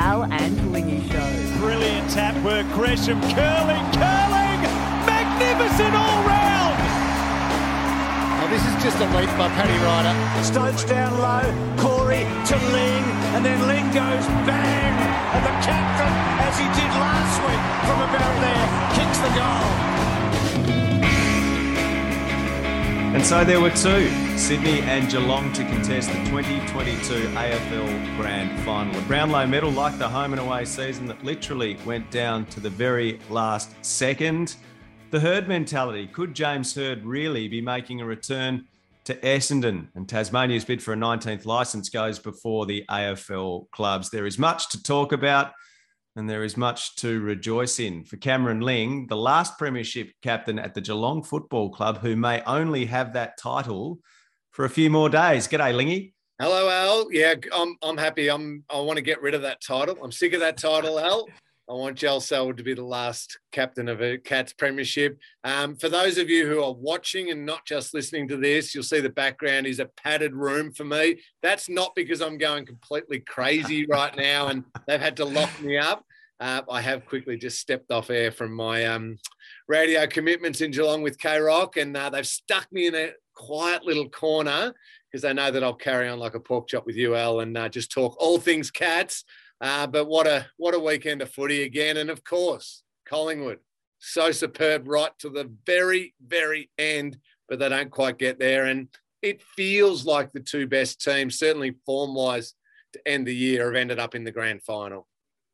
Al and Lingy Show. Brilliant tap work. Gresham curling, curling. Magnificent all round. Oh, this is just a leap by Paddy Ryder. Stokes down low. Corey to Ling. And then Ling goes bang. And the captain, as he did last week from about there, kicks the goal. And so there were two, Sydney and Geelong, to contest the 2022 AFL Grand Final. A Brownlow medal, like the home and away season, that literally went down to the very last second. The herd mentality. Could James Hird really be making a return to Essendon? And Tasmania's bid for a 19th licence goes before the AFL clubs. There is much to talk about and there is much to rejoice in. For Cameron Ling, the last Premiership captain at the Geelong Football Club, who may only have that title for a few more days. G'day, Lingy. Hello, Al. Yeah, I'm, I'm happy. I'm, I want to get rid of that title. I'm sick of that title, Al. I want Joel Selwood to be the last captain of a Cats Premiership. Um, for those of you who are watching and not just listening to this, you'll see the background is a padded room for me. That's not because I'm going completely crazy right now and they've had to lock me up. Uh, I have quickly just stepped off air from my um, radio commitments in Geelong with K Rock, and uh, they've stuck me in a quiet little corner because they know that I'll carry on like a pork chop with you, Al, and uh, just talk all things cats. Uh, but what a what a weekend of footy again, and of course Collingwood, so superb right to the very very end, but they don't quite get there, and it feels like the two best teams, certainly form wise, to end the year, have ended up in the grand final.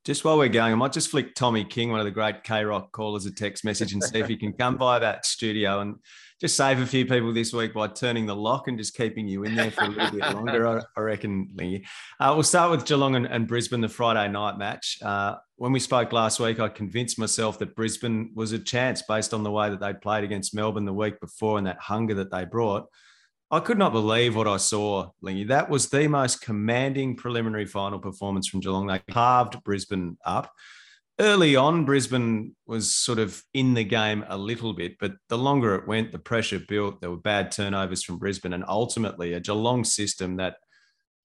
Just while we're going, I might just flick Tommy King, one of the great K Rock callers, a text message and see if he can come by that studio and just save a few people this week by turning the lock and just keeping you in there for a little bit longer, I, reckon, Lingy. Uh, we'll start with Geelong and, and, Brisbane, the Friday night match. Uh, when we spoke last week, I convinced myself that Brisbane was a chance based on the way that they played against Melbourne the week before and that hunger that they brought. I could not believe what I saw, Lingy. That was the most commanding preliminary final performance from Geelong. They carved Brisbane up. Early on, Brisbane was sort of in the game a little bit, but the longer it went, the pressure built. There were bad turnovers from Brisbane, and ultimately a Geelong system that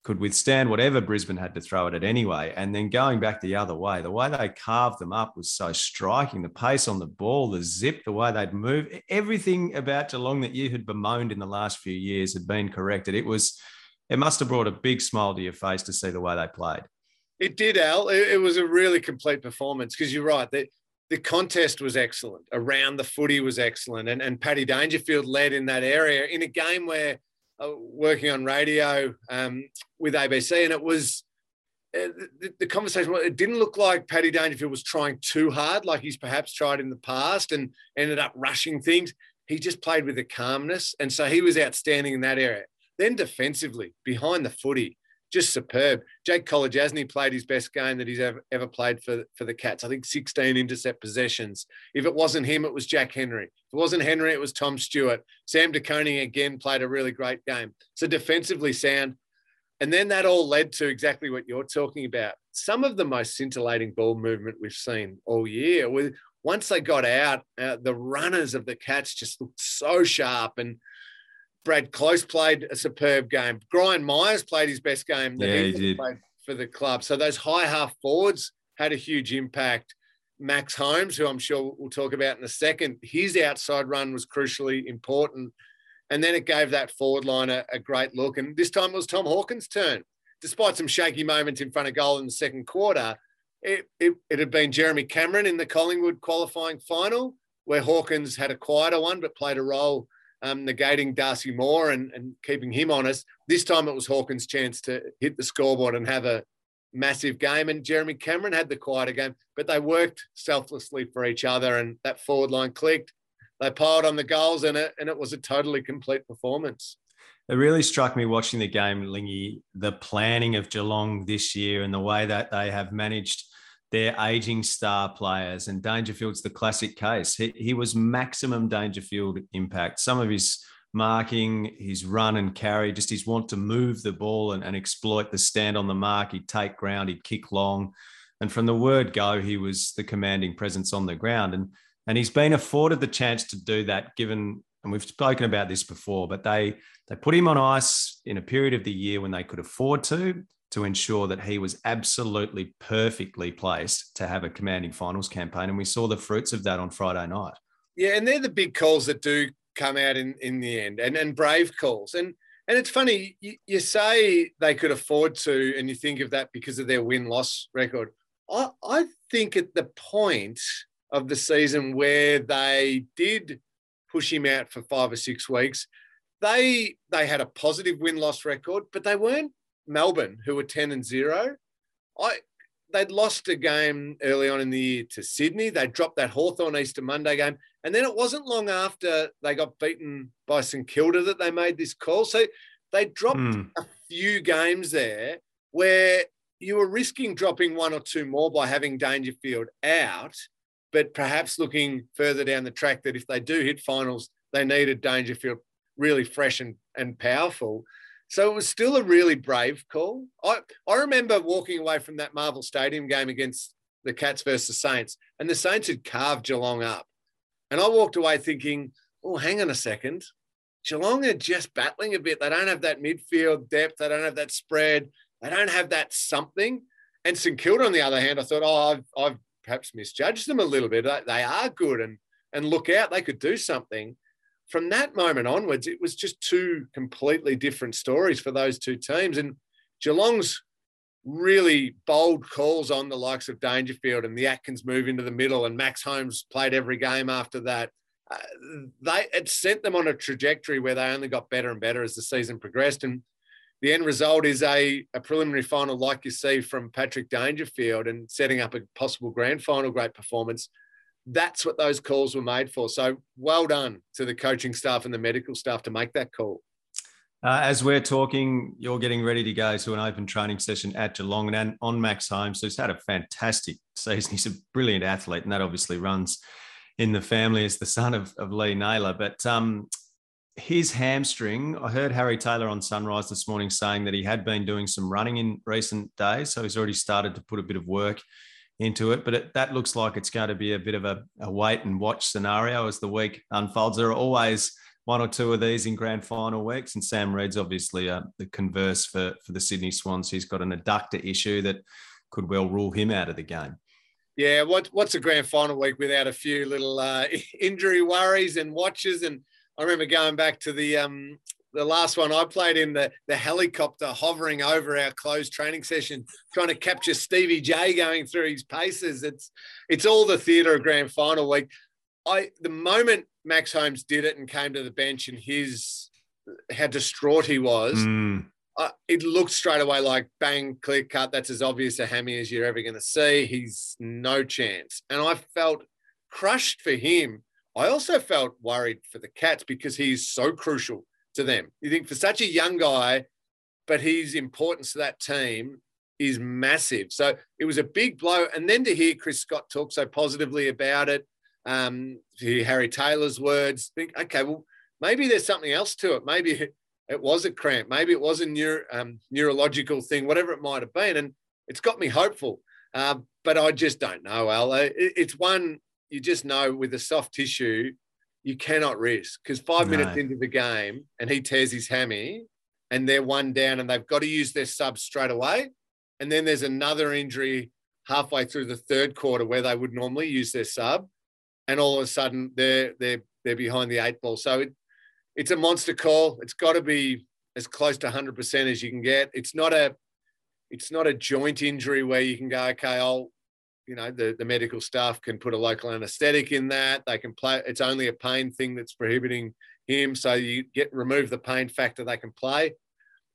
could withstand whatever Brisbane had to throw at it anyway. And then going back the other way, the way they carved them up was so striking. The pace on the ball, the zip, the way they'd move, everything about Geelong that you had bemoaned in the last few years had been corrected. It was, it must have brought a big smile to your face to see the way they played. It did, Al. It, it was a really complete performance because you're right. The, the contest was excellent. Around the footy was excellent. And, and Paddy Dangerfield led in that area in a game where working on radio um, with ABC, and it was uh, the, the, conversation. It didn't look like Paddy Dangerfield was trying too hard, like he's perhaps tried in the past, and ended up rushing things. He just played with a calmness, and so he was outstanding in that area. Then defensively, behind the footy, just superb. Jake Kolodjashnij played his best game that he's ever, ever played for, for the Cats. I think 16 intercept possessions. If it wasn't him, it was Jack Henry. If it wasn't Henry, it was Tom Stewart. Sam De Koning again played a really great game. So defensively sound. And then that all led to exactly what you're talking about. Some of the most scintillating ball movement we've seen all year. With once they got out, uh, the runners of the Cats just looked so sharp and – Brad Close played a superb game. Brian Myers played his best game that yeah, he, he played for the club. So those high half forwards had a huge impact. Max Holmes, who I'm sure we'll talk about in a second, his outside run was crucially important. And then it gave that forward line a, a great look. And this time it was Tom Hawkins' turn. Despite some shaky moments in front of goal in the second quarter, it, it, it had been Jeremy Cameron in the Collingwood qualifying final, where Hawkins had a quieter one but played a role um, negating Darcy Moore and, and keeping him honest. This time it was Hawkins' chance to hit the scoreboard and have a massive game. And Jeremy Cameron had the quieter game, but they worked selflessly for each other and that forward line clicked. They piled on the goals and it, and it was a totally complete performance. it really struck me watching the game, Lingy, the planning of Geelong this year and the way that they have managed their aging star players. And Dangerfield's the classic case. He, he was maximum Dangerfield impact. Some of his marking, his run and carry, just his want to move the ball and, and exploit the stand on the mark. He'd take ground, he'd kick long. And from the word go, he was the commanding presence on the ground. And, and he's been afforded the chance to do that given and we've spoken about this before, but they they put him on ice in a period of the year when they could afford to to ensure that he was absolutely perfectly placed to have a commanding finals campaign, and we saw the fruits of that on Friday night. Yeah, and they're the big calls that do come out in in the end, and and brave calls, and and it's funny you, you say they could afford to, and you think of that because of their win loss record. I I think at the point of the season where they did push him out for five or six weeks. They they had a positive win loss record, but they weren't Melbourne, who were ten and zero. I they'd lost a game early on in the year to Sydney. They dropped that Hawthorn Easter Monday game. And then it wasn't long after they got beaten by St Kilda that they made this call. So they dropped mm. a few games there where you were risking dropping one or two more by having Dangerfield out but perhaps looking further down the track that if they do hit finals, they needed Dangerfield really fresh and, and powerful. So it was still a really brave call. I, I remember walking away from that Marvel Stadium game against the Cats versus the Saints, and the Saints had carved Geelong up. And I walked away thinking, oh, hang on a second. Geelong are just battling a bit. They don't have that midfield depth. They don't have that spread. They don't have that something. And St Kilda, on the other hand, I thought, oh, I've, I've perhaps misjudged them a little bit. They are good and and look out, they could do something. From that moment onwards, it was just two completely different stories for those two teams. And Geelong's really bold calls on the likes of Dangerfield and the Atkins move into the middle, and Max Holmes played every game after that. Uh, they it sent them on a trajectory where they only got better and better as the season progressed. And the end result is a, a preliminary final like you see from Patrick Dangerfield and setting up a possible grand final great performance. That's what those calls were made for. So well done to the coaching staff and the medical staff to make that call. Uh, as we're talking, you're getting ready to go to an open training session at Geelong and on Max Holmes, who's had a fantastic season. He's a brilliant athlete, and that obviously runs in the family as the son of, of Lee Naylor. But um, his hamstring, I heard Harry Taylor on Sunrise this morning saying that he had been doing some running in recent days. So he's already started to put a bit of work into it. But it, that looks like it's going to be a bit of a, a, wait and watch scenario as the week unfolds. There are always one or two of these in grand final weeks. And Sam Reid's obviously uh, the converse for, for the Sydney Swans. He's got an adductor issue that could well rule him out of the game. Yeah, what, what's a grand final week without a few little uh, injury worries and watches and I remember going back to the um, the last one I played in the the helicopter hovering over our closed training session, trying to capture Stevie J going through his paces. It's it's all the theatre of grand final week. I the moment Max Holmes did it and came to the bench and his how distraught he was. Mm. Uh, it looked straight away like bang, clear cut. That's as obvious a hammy as you're ever going to see. He's no chance. And I felt crushed for him I also felt worried for the Cats because he's so crucial to them. You think for such a young guy, but his importance to that team is massive. So it was a big blow. And then to hear Chris Scott talk so positively about it, um, to hear Harry Taylor's words, think, okay, well, maybe there's something else to it. Maybe it was a cramp. Maybe it was a neuro, um, neurological thing, whatever it might have been. And it's got me hopeful. Uh, but I just don't know, Al. It's one you just know with a soft tissue, you cannot risk because five no. minutes into the game and he tears his hammy and they're one down and they've got to use their sub straight away. And then there's another injury halfway through the third quarter where they would normally use their sub. And all of a sudden they're they're they're behind the eight ball. So it, it's a monster call. It's got to be as close to 100% as you can get. It's not a it's not a joint injury where you can go, okay, I'll you know the, the medical staff can put a local anesthetic in that. They can play it's only a pain thing that's prohibiting him so you get remove the pain factor they can play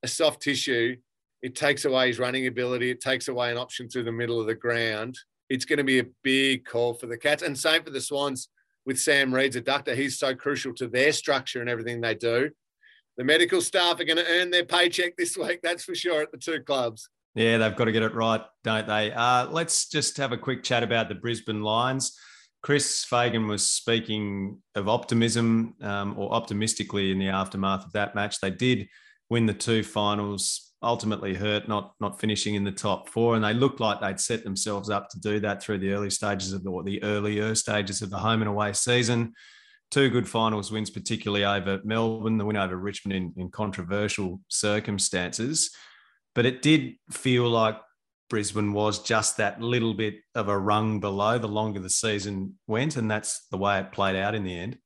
a soft tissue. It takes away his running ability. It takes away an option through the middle of the ground. It's going to be a big call for the cats. And same for the swans with sam reid's adductor he's so crucial to their structure and everything they do. The medical staff are going to earn their paycheck this week. That's for sure at the two clubs. Yeah, they've got to get it right, don't they? Uh, let's just have a quick chat about the Brisbane Lions. Chris Fagan was speaking of optimism um, or optimistically in the aftermath of that match. They did win the two finals, ultimately hurt not not finishing in the top four, and they looked like they'd set themselves up to do that through the early stages of the or the earlier stages of the home and away season. Two good finals wins, particularly over Melbourne, the win over Richmond in, in controversial circumstances. But it did feel like Brisbane was just that little bit of a rung below the longer the season went, and that's the way it played out in the end.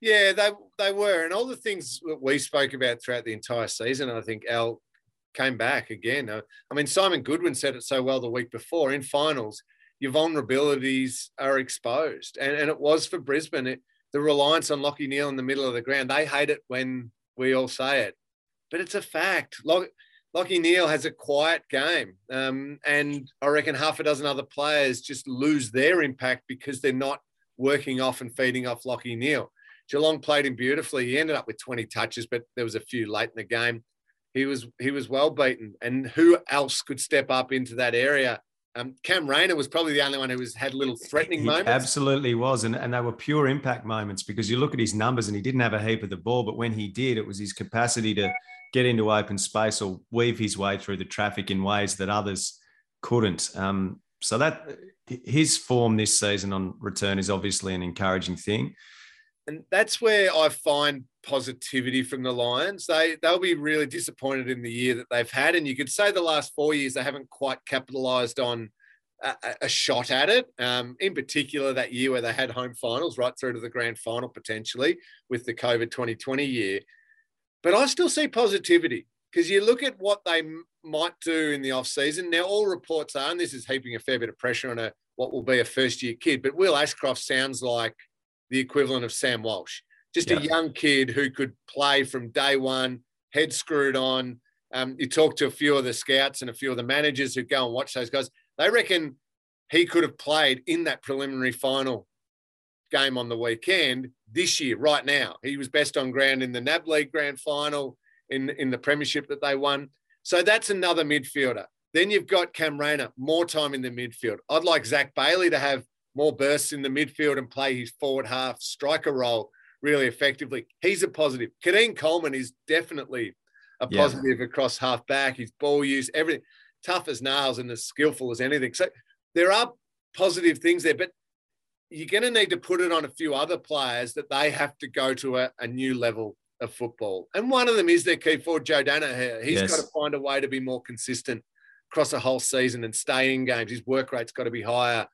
Yeah, they they were, and all the things that we spoke about throughout the entire season, I think Al came back again. Uh, I mean, Simon Goodwin said it so well the week before in finals. Your vulnerabilities are exposed, and and it was for Brisbane. It, the reliance on Lachie Neale in the middle of the ground. They hate it when we all say it, but it's a fact. Lachie Neale has a quiet game, um, and I reckon half a dozen other players just lose their impact because they're not working off and feeding off Lachie Neale. Geelong played him beautifully. He ended up with 20 touches, but there was a few late in the game. He was he was well beaten. And who else could step up into that area? Um, Cam Rayner was probably the only one who was had little threatening he moments. Absolutely was, and, and they were pure impact moments because you look at his numbers and he didn't have a heap of the ball, but when he did, it was his capacity to get into open space or weave his way through the traffic in ways that others couldn't. Um, so that his form this season on return is obviously an encouraging thing. And that's where I find positivity from the Lions. They they'll be really disappointed in the year that they've had, and you could say the last four years they haven't quite capitalised on a, a, shot at it. Um, in particular, that year where they had home finals right through to the grand final potentially with the COVID 2020 year. But I still see positivity because you look at what they m- might do in the off season. Now, all reports are, and this is heaping a fair bit of pressure on a what will be a first year kid, but Will Ashcroft sounds like the equivalent of Sam Walsh, just yeah. a young kid who could play from day one, head screwed on. Um, you talk to a few of the scouts and a few of the managers who go and watch those guys. They reckon he could have played in that preliminary final game on the weekend this year, right now. He was best on ground in the NAB League Grand Final, in, in the Premiership that they won. So that's another midfielder. Then you've got Cam Rayner, more time in the midfield. I'd like Zach Bailey to have more bursts in the midfield and play his forward half striker role really effectively. He's a positive. Keidean Coleman is definitely a positive yeah. across half back. His ball use, everything tough as nails and as skillful as anything. So there are positive things there, but you're going to need to put it on a few other players that they have to go to a, a new level of football. And one of them is their key forward, Joe Daniher. He's yes. got to find a way to be more consistent across a whole season and stay in games. His work rate's got to be higher.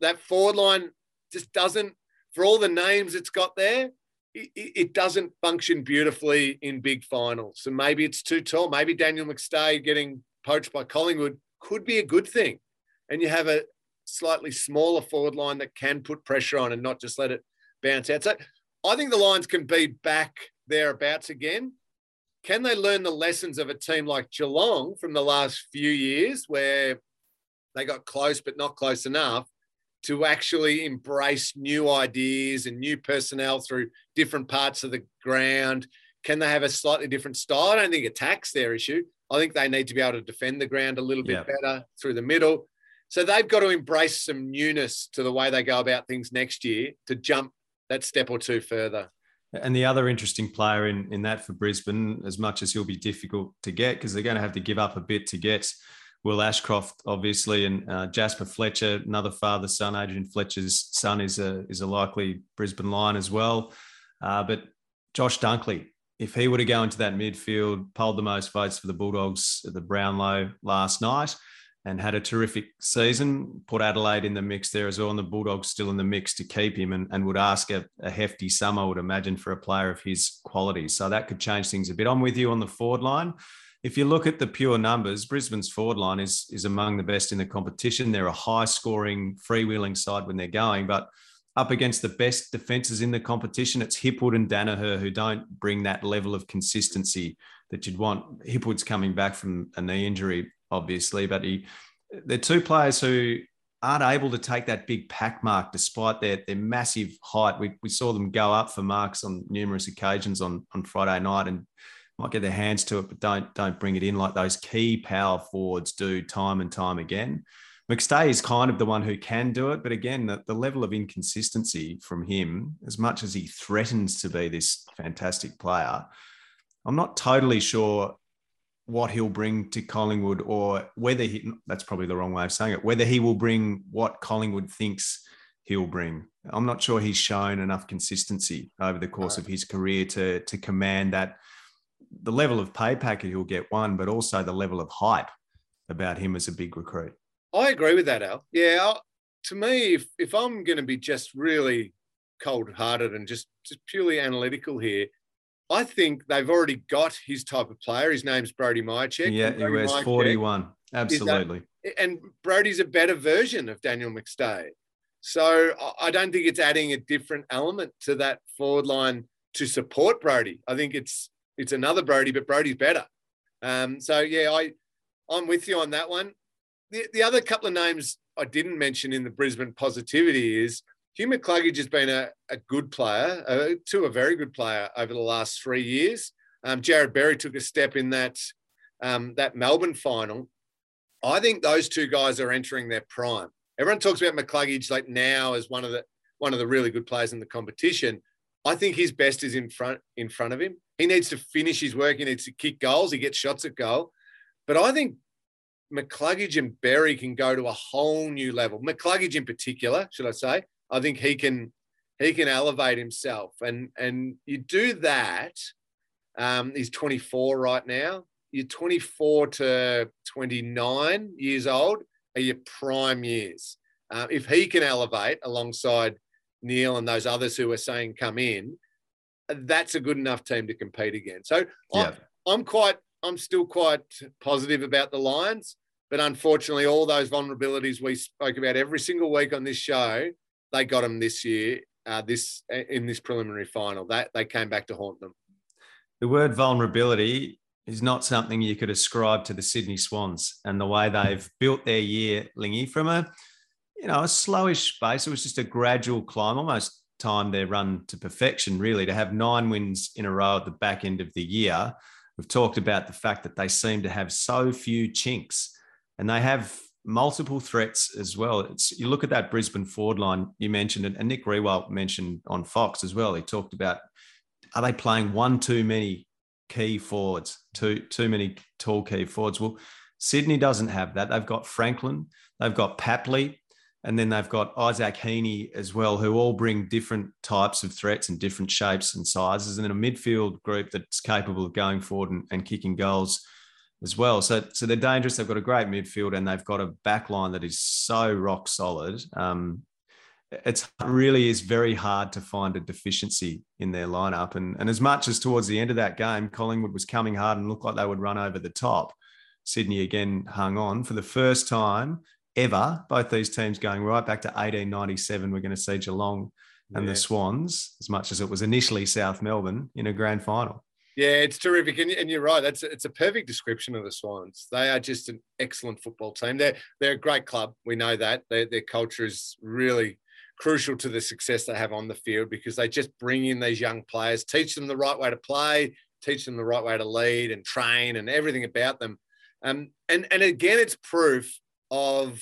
That forward line just doesn't, for all the names it's got there, it, it doesn't function beautifully in big finals. And maybe it's too tall. Maybe Daniel McStay getting poached by Collingwood could be a good thing. And you have a, slightly smaller forward line that can put pressure on and not just let it bounce out. So I think the Lions can be back thereabouts again. Can they learn the lessons of a team like Geelong from the last few years where they got close but not close enough to actually embrace new ideas and new personnel through different parts of the ground? Can they have a slightly different style? I don't think attack's their issue. I think they need to be able to defend the ground a little bit yeah. better through the middle. So they've got to embrace some newness to the way they go about things next year to jump that step or two further. And the other interesting player in, in that for Brisbane, as much as he'll be difficult to get, because they're going to have to give up a bit to get Will Ashcroft, obviously, and uh, Jasper Fletcher, another father son. Adrian Fletcher's son is a is a likely Brisbane line as well. Uh, but Josh Dunkley, if he were to go into that midfield, polled the most votes for the Bulldogs at the Brownlow last night and had a terrific season. Put Adelaide in the mix there as well, and the Bulldogs still in the mix to keep him, and, and would ask a, a, hefty sum, I would imagine, for a player of his quality. So that could change things a bit. I'm with you on the forward line. If you look at the pure numbers, Brisbane's forward line is is among the best in the competition. They're a high scoring, freewheeling side when they're going, but up against the best defenses in the competition, it's Hipwood and Daniher who don't bring that level of consistency that you'd want. Hipwood's coming back from a knee injury obviously, but he they're two players who aren't able to take that big pack mark despite their, their massive height. We, we saw them go up for marks on numerous occasions on, on Friday night and might get their hands to it, but don't don't bring it in like those key power forwards do time and time again. McStay is kind of the one who can do it, but again, the, the level of inconsistency from him, as much as he threatens to be this fantastic player, I'm not totally sure what he'll bring to Collingwood or whether he, that's probably the wrong way of saying it, whether he will bring what Collingwood thinks he'll bring. I'm not sure he's shown enough consistency over the course right. of his career to, to command that the level of pay packet he'll get one, but also the level of hype about him as a big recruit. I agree with that, Al. Yeah, I'll, to me, if, if I'm going to be just really cold hearted and just, just purely analytical here, I think they've already got his type of player. His name's Brody Mihocek. Yeah, he wears 41. Absolutely. That, and Brody's a better version of Daniel McStay. So I don't think it's adding a different element to that forward line to support Brody. I think it's it's another Brody, but Brody's better. Um, so yeah, I I'm with you on that one. The the other couple of names I didn't mention in the Brisbane positivity is Hugh McCluggage has been a, a good player, uh, to a very good player over the last three years. Um, Jarrod Berry took a step in that um, that Melbourne final. I think those two guys are entering their prime. Everyone talks about McCluggage like now as one of the one of the really good players in the competition. I think his best is in front in front of him. He needs to finish his work. He needs to kick goals. He gets shots at goal. But I think McCluggage and Berry can go to a whole new level. McCluggage in particular, should I say? I think he can he can elevate himself, and and you do that. Um, he's 24 right now. You're 24 to 29 years old are your prime years. Uh, if he can elevate alongside Neale and those others who are saying come in, that's a good enough team to compete against. So yeah. I'm, I'm quite, I'm still quite positive about the Lions, but unfortunately, all those vulnerabilities we spoke about every single week on this show, they got them this year, uh, this in this preliminary final. That they came back to haunt them. The word vulnerability is not something you could ascribe to the Sydney Swans and the way they've built their year, Lingy, from a you know a slowish base. It was just a gradual climb, almost time their run to perfection, really, to have nine wins in a row at the back end of the year. We've talked about the fact that they seem to have so few chinks and they have multiple threats as well. It's you look at that Brisbane forward line you mentioned it, and Nick Riewoldt mentioned on Fox as well. He talked about are they playing one too many key forwards, too too many tall key forwards. Well, Sydney doesn't have that. They've got Franklin, they've got Papley, and then they've got Isaac Heaney as well, who all bring different types of threats and different shapes and sizes, and then a midfield group that's capable of going forward and, and kicking goals as well. So, so they're dangerous. They've got a great midfield and they've got a back line that is so rock solid. Um, it's really is very hard to find a deficiency in their lineup. And, and as much as towards the end of that game, Collingwood was coming hard and looked like they would run over the top, Sydney again hung on for the first time ever. Both these teams going right back to 1897. We're going to see Geelong and yeah. the Swans, as much as it was initially South Melbourne, in a grand final. Yeah, it's terrific, and, and you're right. That's it's a perfect description of the Swans. They are just an excellent football team. They're they're a great club. We know that their their culture is really crucial to the success they have on the field because they just bring in these young players, teach them the right way to play, teach them the right way to lead and train and everything about them. Um, and, and again, it's proof of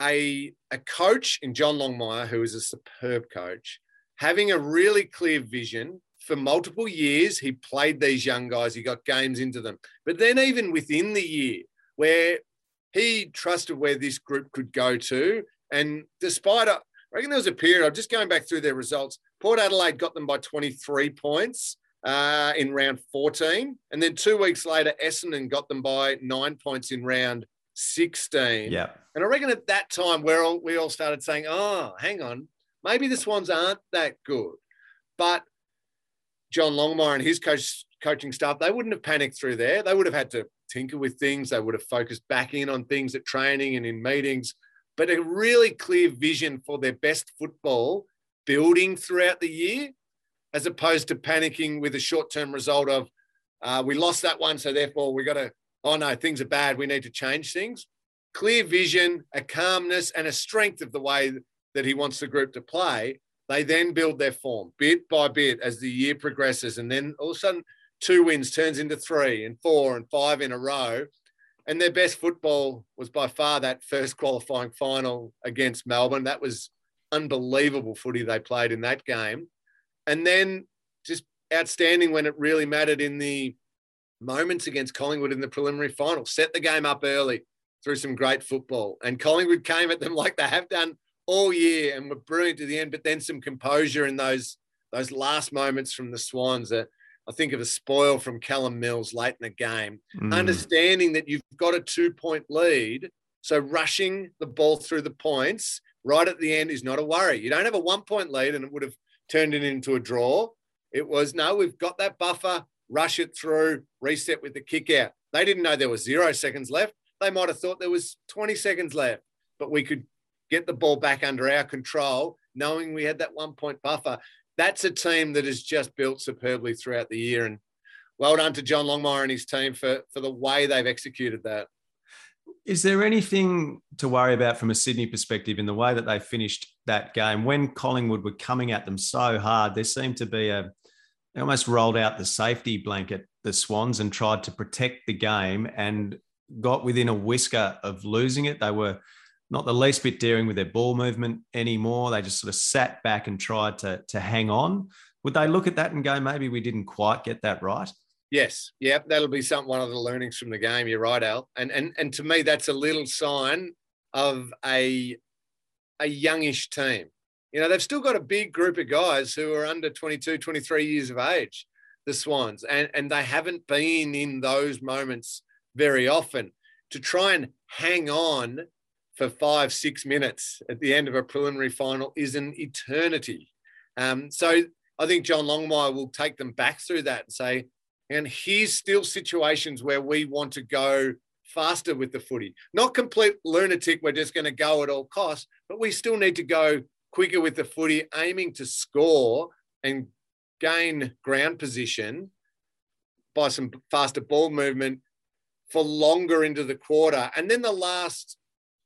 a, a coach in John Longmire, who is a superb coach, having a really clear vision for multiple years. He played these young guys, he got games into them. But then, even within the year, where he trusted where this group could go to, and despite, I reckon there was a period, I'm just going back through their results. Port Adelaide got them by 23 points uh, in round 14. And then two weeks later, Essendon got them by nine points in round 16. Yeah. And I reckon at that time, we all, we all started saying, oh, hang on, maybe the Swans aren't that good. But John Longmire and his coach, coaching staff, they wouldn't have panicked through there. They would have had to tinker with things. They would have focused back in on things at training and in meetings but a really clear vision for their best football building throughout the year, as opposed to panicking with a short term result of, uh, we lost that one, so therefore we got to, oh no, things are bad, we need to change things. Clear vision, a calmness, and a strength of the way that he wants the group to play. They then build their form bit by bit as the year progresses. And then all of a sudden, two wins turns into three and four and five in a row. And their best football was by far that first qualifying final against Melbourne. That was unbelievable footy they played in that game. And then just outstanding when it really mattered in the moments against Collingwood in the preliminary final. Set the game up early through some great football. And Collingwood came at them like they have done all year and were brilliant to the end, but then some composure in those those last moments from the Swans. That I think of a spoil from Callum Mills late in the game, mm. understanding that you've got a two point lead. So rushing the ball through the points right at the end is not a worry. You don't have a one point lead and it would have turned it into a draw. It was no, we've got that buffer, rush it through, reset with the kick out. They didn't know there was zero seconds left. They might have thought there was 20 seconds left, but we could get the ball back under our control, knowing we had that one point buffer. That's a team that has just built superbly throughout the year. And well done to John Longmire and his team for, for the way they've executed that. Is there anything to worry about from a Sydney perspective in the way that they finished that game? When Collingwood were coming at them so hard, there seemed to be a, they almost rolled out the safety blanket, the Swans, and tried to protect the game and got within a whisker of losing it. They were not the least bit daring with their ball movement anymore. They just sort of sat back and tried to, to hang on. Would they look at that and go, maybe we didn't quite get that right? Yes, yep, that'll be some one of the learnings from the game. You're right, Al, and and and to me, that's a little sign of a a youngish team. You know, they've still got a big group of guys who are under 22, 23 years of age, the Swans, and and they haven't been in those moments very often. To try and hang on for five, six minutes at the end of a preliminary final is an eternity. Um, so I think John Longmire will take them back through that and say, and here's still situations where we want to go faster with the footy. Not complete lunatic, we're just going to go at all costs, but we still need to go quicker with the footy, aiming to score and gain ground position by some faster ball movement for longer into the quarter. And then the last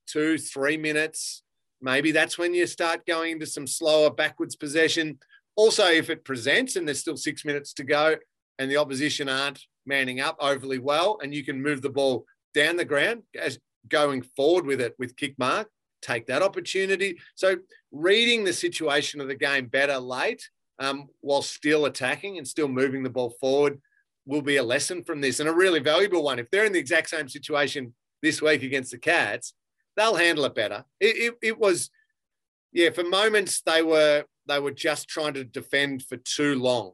two, three minutes, maybe that's when you start going into some slower backwards possession. Also, if it presents and there's still six minutes to go, and the opposition aren't manning up overly well, and you can move the ball down the ground as going forward with it with kick mark, take that opportunity. So reading the situation of the game better late um, while still attacking and still moving the ball forward will be a lesson from this and a really valuable one. If they're in the exact same situation this week against the Cats, they'll handle it better. It, it, it was, yeah, for moments they were they were just trying to defend for too long.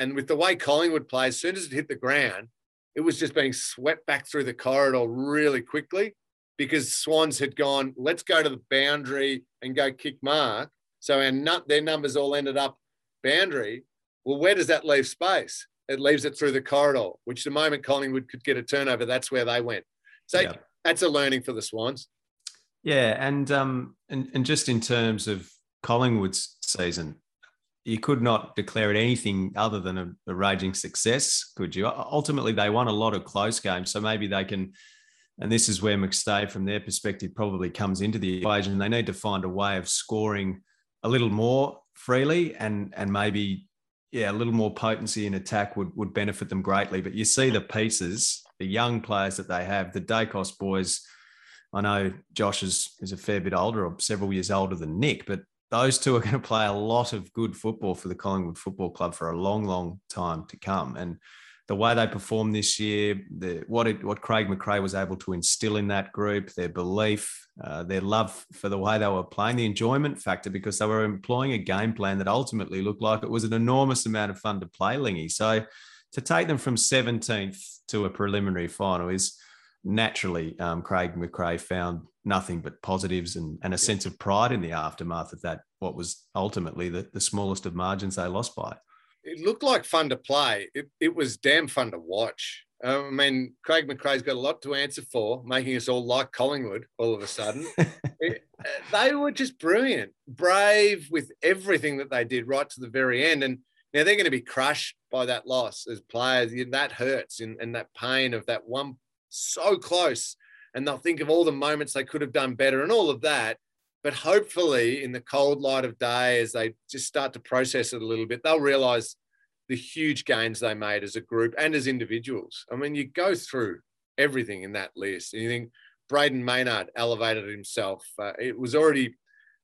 And with the way Collingwood play, as soon as it hit the ground, it was just being swept back through the corridor really quickly because Swans had gone, let's go to the boundary and go kick mark. So our nut, their numbers all ended up boundary. Well, where does that leave space? It leaves it through the corridor, which the moment Collingwood could get a turnover, that's where they went. So yeah. that's a learning for the Swans. Yeah, and um, and and just in terms of Collingwood's season, you could not declare it anything other than a, a, raging success, could you? Ultimately, they won a lot of close games, so maybe they can. And this is where McStay, from their perspective, probably comes into the equation. They need to find a way of scoring a little more freely, and and maybe yeah, a little more potency in attack would would benefit them greatly. But you see the pieces, the young players that they have, the Daicos boys. I know Josh is, is a fair bit older or several years older than Nick, but those two are going to play a lot of good football for the Collingwood Football Club for a long, long time to come. And the way they performed this year, the, what it, what Craig McRae was able to instill in that group, their belief, uh, their love for the way they were playing, the enjoyment factor, because they were employing a game plan that ultimately looked like it was an enormous amount of fun to play, Lingy. So to take them from 17th to a preliminary final is naturally um, Craig McRae found nothing but positives and, and a sense of pride in the aftermath of that, what was ultimately the, the smallest of margins they lost by. It looked like fun to play. It, it was damn fun to watch. Um, I mean, Craig McRae's got a lot to answer for, making us all like Collingwood all of a sudden. it, they were just brilliant, brave with everything that they did right to the very end. And now they're going to be crushed by that loss as players. That hurts and, and that pain of that one so close and they'll think of all the moments they could have done better and all of that. But hopefully, in the cold light of day, as they just start to process it a little bit, they'll realize the huge gains they made as a group and as individuals. I mean, you go through everything in that list and you think Brayden Maynard elevated himself. Uh, it was already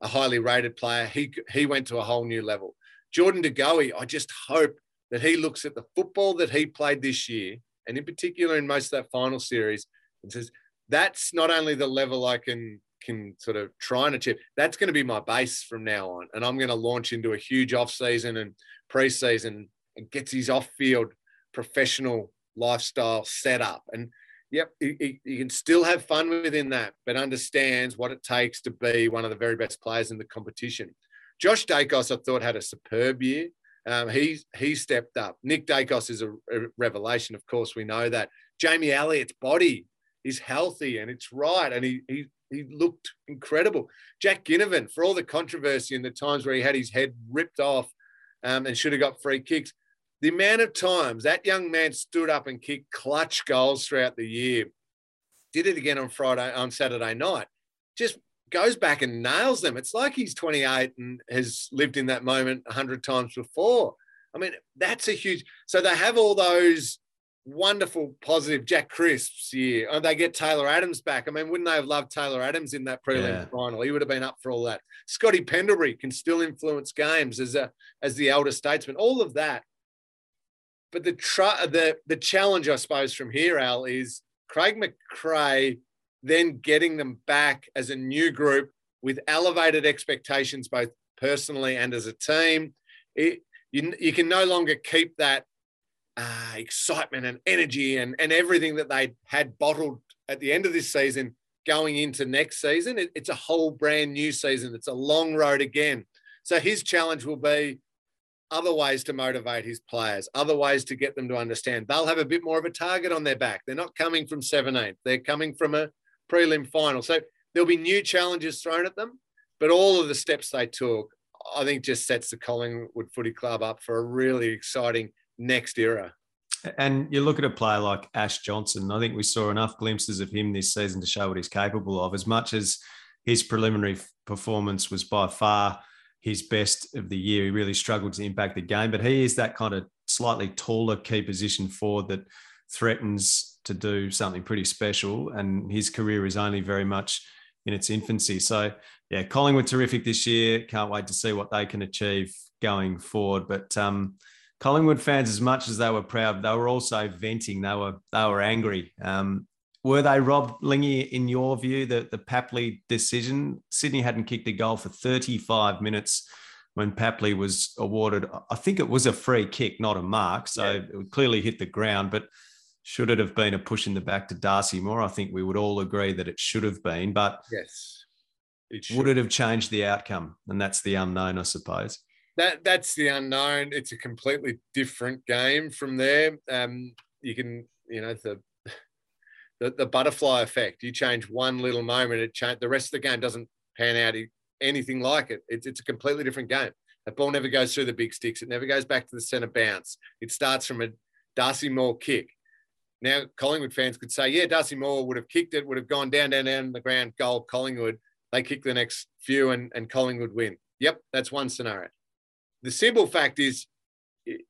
a highly rated player. He, he went to a whole new level. Jordan De Goey, I just hope that he looks at the football that he played this year, and in particular in most of that final series, and says, that's not only the level I can can sort of try and achieve. That's going to be my base from now on, and I'm going to launch into a huge off season and preseason and gets his off field professional lifestyle set up. And yep, he, he, can still have fun within that, but understands what it takes to be one of the very best players in the competition. Josh Daicos, I thought, had a superb year. Um, he he stepped up. Nick Daicos is a, a, revelation, of course. We know that. Jamie Elliott's body is healthy and it's right, and he he he looked incredible. Jack Ginnivan, for all the controversy and the times where he had his head ripped off um, and should have got free kicks, the amount of times that young man stood up and kicked clutch goals throughout the year, did it again on Friday on Saturday night, just goes back and nails them. It's like he's 28 and has lived in that moment 100 times before. I mean, that's a huge. So they have all those wonderful, positive Jack Crisp's year. And oh, they get Taylor Adams back. I mean, wouldn't they have loved Taylor Adams in that prelim yeah. final? He would have been up for all that. Scotty Pendlebury can still influence games as a as the elder statesman. All of that. But the tr- the the challenge, I suppose, from here, Al, is Craig McRae then getting them back as a new group with elevated expectations, both personally and as a team. It, you, you can no longer keep that uh, excitement and energy and, and everything that they had bottled at the end of this season going into next season. It, it's a whole brand new season. It's a long road again. So his challenge will be other ways to motivate his players, other ways to get them to understand. They'll have a bit more of a target on their back. They're not coming from 17th, they're coming from a prelim final. So there'll be new challenges thrown at them, but all of the steps they took, I think, just sets the Collingwood Footy Club up for a really exciting next era. And you look at a player like Ash Johnson. I think we saw enough glimpses of him this season to show what he's capable of. As much as his preliminary performance was by far his best of the year, he really struggled to impact the game. But he is that kind of slightly taller key position forward that threatens to do something pretty special. And his career is only very much in its infancy. So, yeah, Collingwood terrific this year. Can't wait to see what they can achieve going forward. But um, Collingwood fans, as much as they were proud, they were also venting. They were they were angry. Um, were they Rob Lingy in your view the the Papley decision? Sydney hadn't kicked a goal for 35 minutes when Papley was awarded. I think it was a free kick, not a mark, so yeah. it clearly hit the ground. But should it have been a push in the back to Darcy Moore? I think we would all agree that it should have been. But yes, it would it have changed the outcome? And that's the unknown, I suppose that that's the unknown. It's a completely different game from there. Um, you can, you know, the, the the butterfly effect. You change one little moment, it change the rest of the game doesn't pan out anything like it. It's it's a completely different game. That ball never goes through the big sticks. It never goes back to the centre bounce. It starts from a Darcy Moore kick. Now, Collingwood fans could say, yeah, Darcy Moore would have kicked it, would have gone down, down, down the ground, goal, Collingwood. They kick the next few and, and Collingwood win. Yep, that's one scenario the simple fact is, it,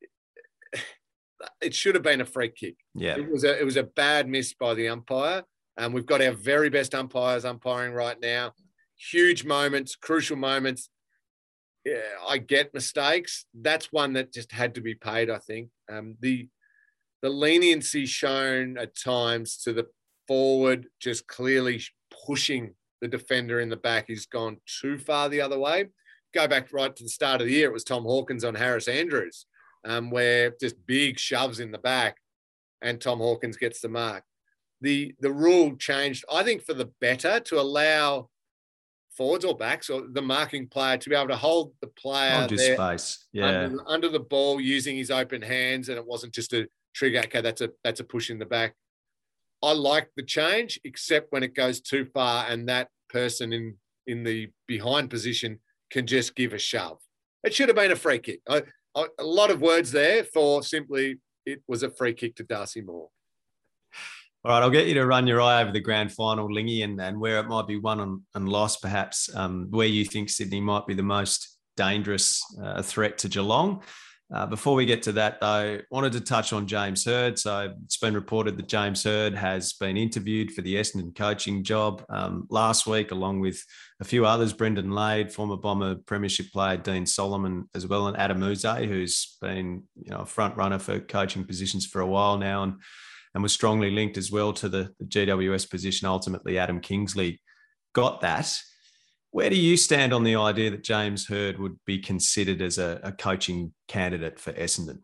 it should have been a free kick. Yeah, it was a it was a bad miss by the umpire. And um, we've got our very best umpires umpiring right now. Huge moments, crucial moments. Yeah, I get mistakes. That's one that just had to be paid. I think um, the the leniency shown at times to the forward, just clearly pushing the defender in the back, has gone too far the other way go back right to the start of the year, it was Tom Hawkins on Harris Andrews, um, where just big shoves in the back, and Tom Hawkins gets the mark. The the rule changed, I think, for the better to allow forwards or backs or the marking player to be able to hold the player hold space, yeah, under, under, the ball using his open hands, and it wasn't just a trigger. Okay, that's a that's a push in the back. I like the change, except when it goes too far and that person in in the behind position can just give a shove. It should have been a free kick. I, I, a lot of words there for simply it was a free kick to Darcy Moore. All right, I'll get you to run your eye over the grand final, Lingy, and, and where it might be won and, and lost, perhaps, um, where you think Sydney might be the most dangerous uh, threat to Geelong. Uh, before we get to that, though, wanted to touch on James Hird. So it's been reported that James Hird has been interviewed for the Essendon coaching job um, last week, along with a few others: Brendan Lade, former Bomber Premiership player Dean Solomon, as well, and Adam Yze, who's been you know a front runner for coaching positions for a while now, and and was strongly linked as well to the, the GWS position. Ultimately, Adam Kingsley got that. Where do you stand on the idea that James Hird would be considered as a, a coaching candidate for Essendon?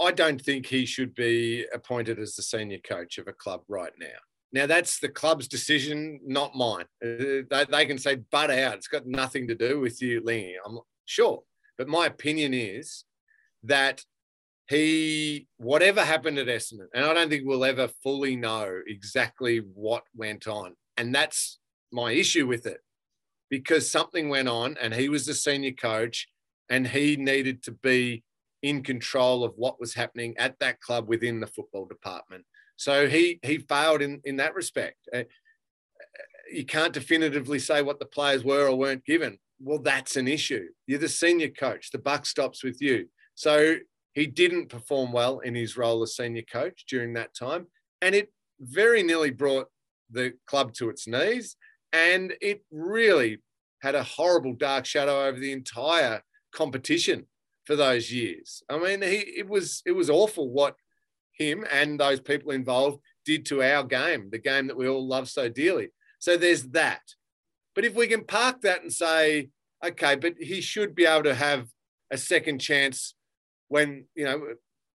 I don't think he should be appointed as the senior coach of a club right now. Now, that's the club's decision, not mine. Uh, they, they can say, butt out. It's got nothing to do with you, Lingy. I'm sure. But my opinion is that he, whatever happened at Essendon, and I don't think we'll ever fully know exactly what went on. And that's my issue with it because something went on and he was the senior coach and he needed to be in control of what was happening at that club within the football department. So he he failed in in that respect. Uh, you can't definitively say what the players were or weren't given. Well, that's an issue. You're the senior coach. The buck stops with you. So he didn't perform well in his role as senior coach during that time, and it very nearly brought the club to its knees. And it really had a horrible dark shadow over the entire competition for those years. I mean, he, it was it was awful what him and those people involved did to our game, the game that we all love so dearly. So there's that. But if we can park that and say, okay, but he should be able to have a second chance when you know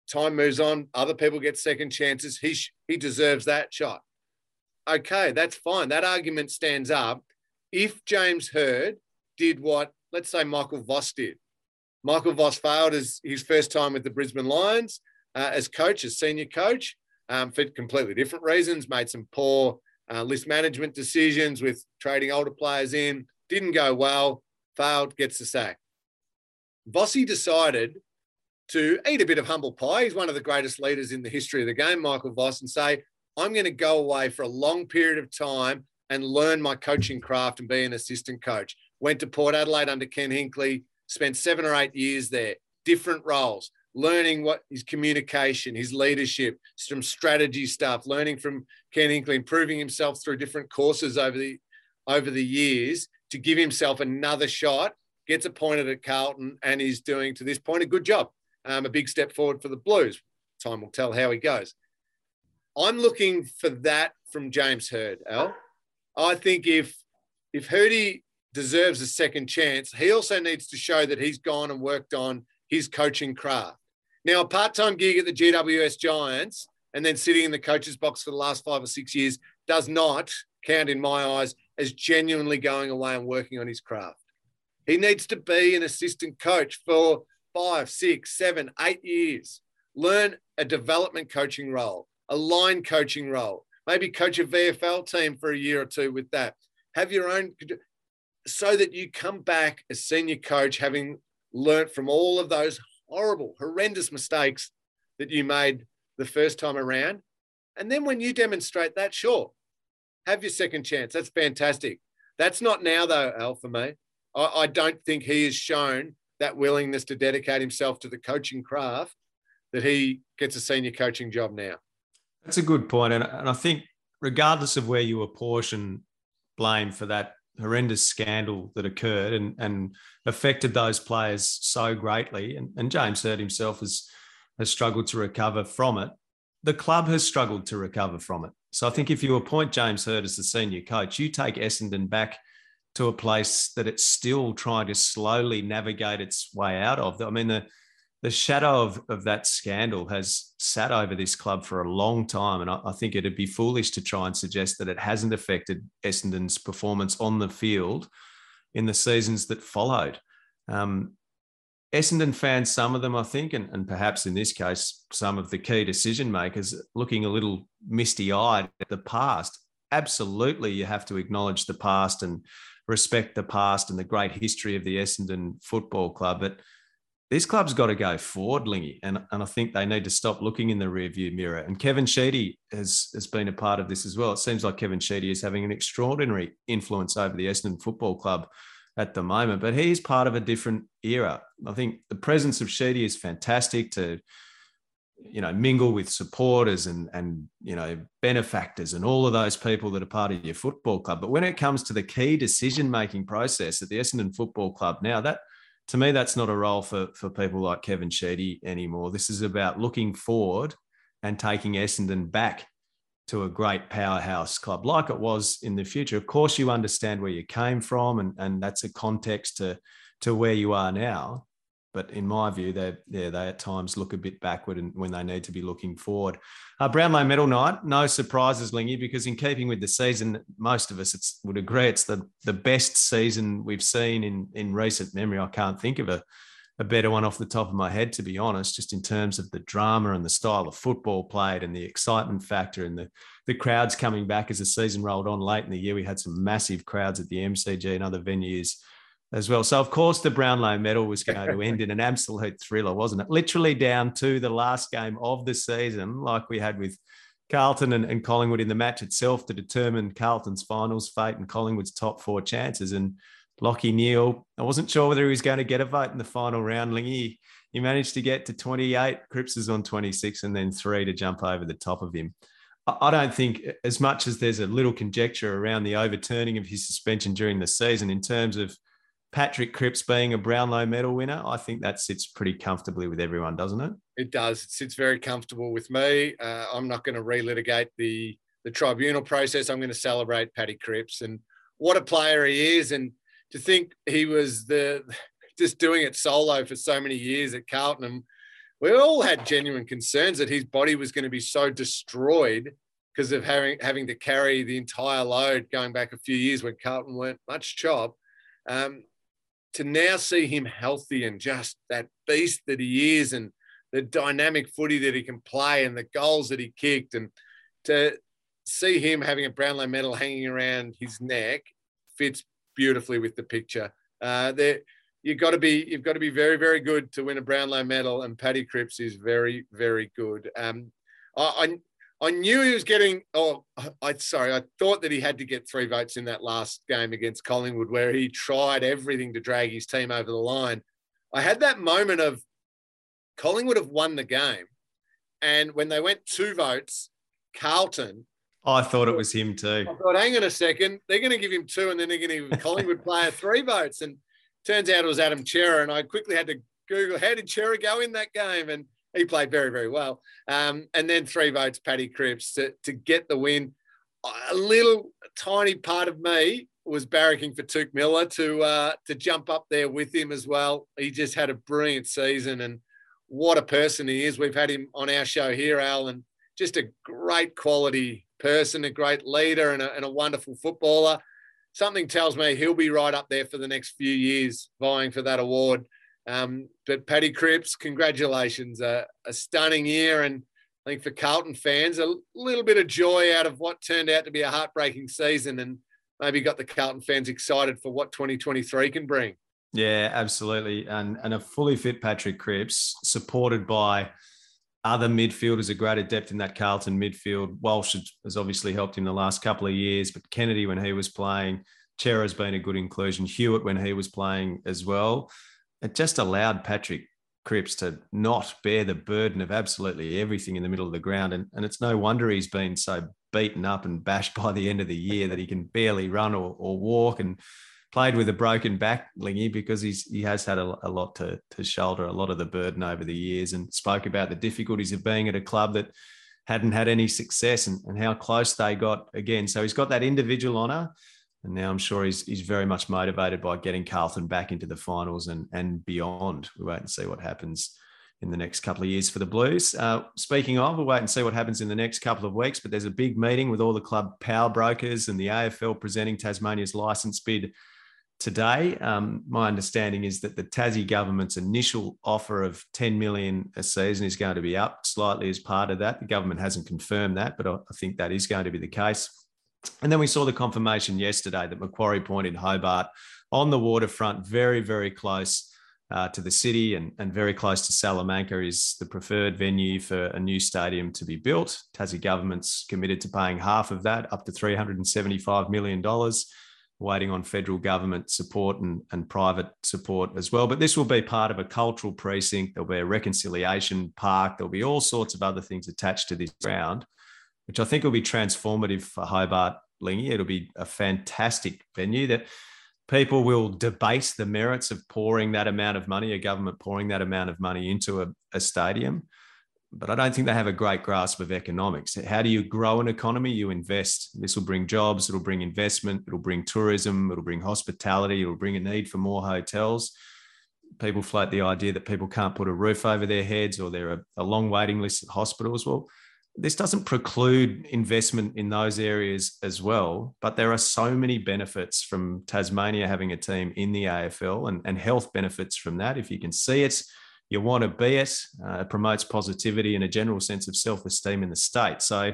time moves on, other people get second chances. He he deserves that shot okay, that's fine. That argument stands up. If James Hird did what, let's say, Michael Voss did, Michael Voss failed his first time with the Brisbane Lions uh, as coach, as senior coach, um, for completely different reasons, made some poor uh, list management decisions with trading older players in, didn't go well, failed, gets the sack. Vossi decided to eat a bit of humble pie. He's one of the greatest leaders in the history of the game, Michael Voss, and say, I'm going to go away for a long period of time and learn my coaching craft and be an assistant coach. Went to Port Adelaide under Ken Hinkley, spent seven or eight years there, different roles, learning what his communication, his leadership, some strategy stuff, learning from Ken Hinkley, improving himself through different courses over the over the years to give himself another shot. Gets appointed at Carlton and is doing to this point a good job. Um, a big step forward for the Blues. Time will tell how he goes. I'm looking for that from James Hird, Al. I think if if Hirdy deserves a second chance, he also needs to show that he's gone and worked on his coaching craft. Now, a part-time gig at the GWS Giants and then sitting in the coach's box for the last five or six years does not count in my eyes as genuinely going away and working on his craft. He needs to be an assistant coach for five, six, seven, eight years. Learn a development coaching role a line coaching role, maybe coach a VFL team for a year or two with that. Have your own, so that you come back as senior coach having learnt from all of those horrible, horrendous mistakes that you made the first time around. And then when you demonstrate that, sure, have your second chance. That's fantastic. That's not now, though, Al, for me. I, I don't think he has shown that willingness to dedicate himself to the coaching craft that he gets a senior coaching job now. That's a good point. And, and I think, regardless of where you apportion blame for that horrendous scandal that occurred and, and affected those players so greatly, and, and James Hird himself has, has struggled to recover from it, the club has struggled to recover from it. So I think if you appoint James Hird as the senior coach, you take Essendon back to a place that it's still trying to slowly navigate its way out of. I mean, the the shadow of, of that scandal has sat over this club for a long time. And I, I, think it'd be foolish to try and suggest that it hasn't affected Essendon's performance on the field in the seasons that followed. Um, Essendon fans, some of them, I think, and, and perhaps in this case, some of the key decision makers looking a little misty eyed at the past. Absolutely, you have to acknowledge the past and respect the past and the great history of the Essendon Football Club. But this club's got to go forward, Lingy, and, and I think they need to stop looking in the rearview mirror. And Kevin Sheedy has, has been a part of this as well. It seems like Kevin Sheedy is having an extraordinary influence over the Essendon Football Club at the moment, but he's part of a different era. I think the presence of Sheedy is fantastic to, you know, mingle with supporters and and you know benefactors and all of those people that are part of your football club. But when it comes to the key decision making process at the Essendon Football Club now, that to me that's not a role for for people like Kevin Sheedy anymore. This is about looking forward and taking Essendon back to a great powerhouse club like it was in the future. Of course, you understand where you came from, and, and that's a context to, to where you are now. But in my view, they yeah, they at times look a bit backward and when they need to be looking forward. Uh, Brownlow Medal night, no surprises, Lingy, because in keeping with the season, most of us would agree it's the, the best season we've seen in, in recent memory. I can't think of a a better one off the top of my head, to be honest, just in terms of the drama and the style of football played and the excitement factor and the, the crowds coming back as the season rolled on late in the year. We had some massive crowds at the MCG and other venues as well. So, of course, the Brownlow medal was going to end in an absolute thriller, wasn't it? Literally down to the last game of the season, like we had with Carlton and, and Collingwood in the match itself to determine Carlton's finals fate and Collingwood's top four chances. And Lockie Neale. I wasn't sure whether he was going to get a vote in the final round. He, he managed to get to 28. Cripps is on 26 and then three to jump over the top of him. I don't think, as much as there's a little conjecture around the overturning of his suspension during the season in terms of Patrick Cripps being a Brownlow medal winner, I think that sits pretty comfortably with everyone, doesn't it? It does. It sits very comfortable with me. Uh, I'm not going to relitigate the the tribunal process. I'm going to celebrate Paddy Cripps and what a player he is. And to think he was the just doing it solo for so many years at Carlton. And we all had genuine concerns that his body was going to be so destroyed because of having having to carry the entire load going back a few years when Carlton weren't much chop. Um, to now see him healthy and just that beast that he is and the dynamic footy that he can play and the goals that he kicked and to see him having a Brownlow medal hanging around his neck fits beautifully with the picture. Uh, there, you've got to be you've got to be very very good to win a Brownlow medal, and Paddy Cripps is very very good. Um, I, I, knew he was getting. Oh, I sorry, I thought that he had to get three votes in that last game against Collingwood, where he tried everything to drag his team over the line. I had that moment of Collingwood have won the game, and when they went two votes, Carlton I thought it was him too. I thought, hang on a second, they're going to give him two, and then they're going to give Collingwood player three votes. And turns out it was Adam Cerra, and I quickly had to Google how did Cerra go in that game, and he played very, very well. Um, and then three votes, Paddy Cripps to, to get the win. A little tiny part of me was barracking for Touk Miller to uh, to jump up there with him as well. He just had a brilliant season, and what a person he is. We've had him on our show here, Al, and just a great quality person, a great leader, and a, and a wonderful footballer. Something tells me he'll be right up there for the next few years, vying for that award. Um, but Paddy Cripps, congratulations, a stunning year, and I think for Carlton fans, a little bit of joy out of what turned out to be a heartbreaking season, and maybe got the Carlton fans excited for what 2023 can bring. Yeah, absolutely, and and a fully fit Patrick Cripps, supported by other midfielders a great at depth in that Carlton midfield. Walsh has obviously helped him the last couple of years, but Kennedy when he was playing, Cerra has been a good inclusion. Hewitt when he was playing as well. It just allowed Patrick Cripps to not bear the burden of absolutely everything in the middle of the ground. And, and it's no wonder he's been so beaten up and bashed by the end of the year that he can barely run or, or walk. And played with a broken back, Lingy, because he's he has had a, a, lot to to shoulder, a lot of the burden over the years, and spoke about the difficulties of being at a club that hadn't had any success and, and how close they got again. So he's got that individual honour. And now I'm sure he's he's very much motivated by getting Carlton back into the finals and and beyond. We wait and see what happens in the next couple of years for the Blues. Uh, speaking of, we'll wait and see what happens in the next couple of weeks. But there's a big meeting with all the club power brokers and the AFL presenting Tasmania's license bid today. Um, my understanding is that the Tassie government's initial offer of 10 million a season is going to be up slightly as part of that. The government hasn't confirmed that, but I think that is going to be the case. And then we saw the confirmation yesterday that Macquarie Point in Hobart on the waterfront, very, very close uh, to the city and, and very close to Salamanca, is the preferred venue for a new stadium to be built. Tassie government's committed to paying half of that, up to $375 million waiting on federal government support and, and private support as well. But this will be part of a cultural precinct. There'll be a reconciliation park. There'll be all sorts of other things attached to this ground, which I think will be transformative for Hobart Lingy. It'll be a fantastic venue that people will debate the merits of pouring that amount of money, a government pouring that amount of money into a, a stadium but I don't think they have a great grasp of economics. How do you grow an economy? You invest. This will bring jobs, it'll bring investment, it'll bring tourism, it'll bring hospitality, it'll bring a need for more hotels. People float the idea that people can't put a roof over their heads or there are a long waiting list at hospitals. Well, this doesn't preclude investment in those areas as well, but there are so many benefits from Tasmania having a team in the AFL and, and health benefits from that. If you can see it, you want to be it. Uh, it promotes positivity and a general sense of self esteem in the state. So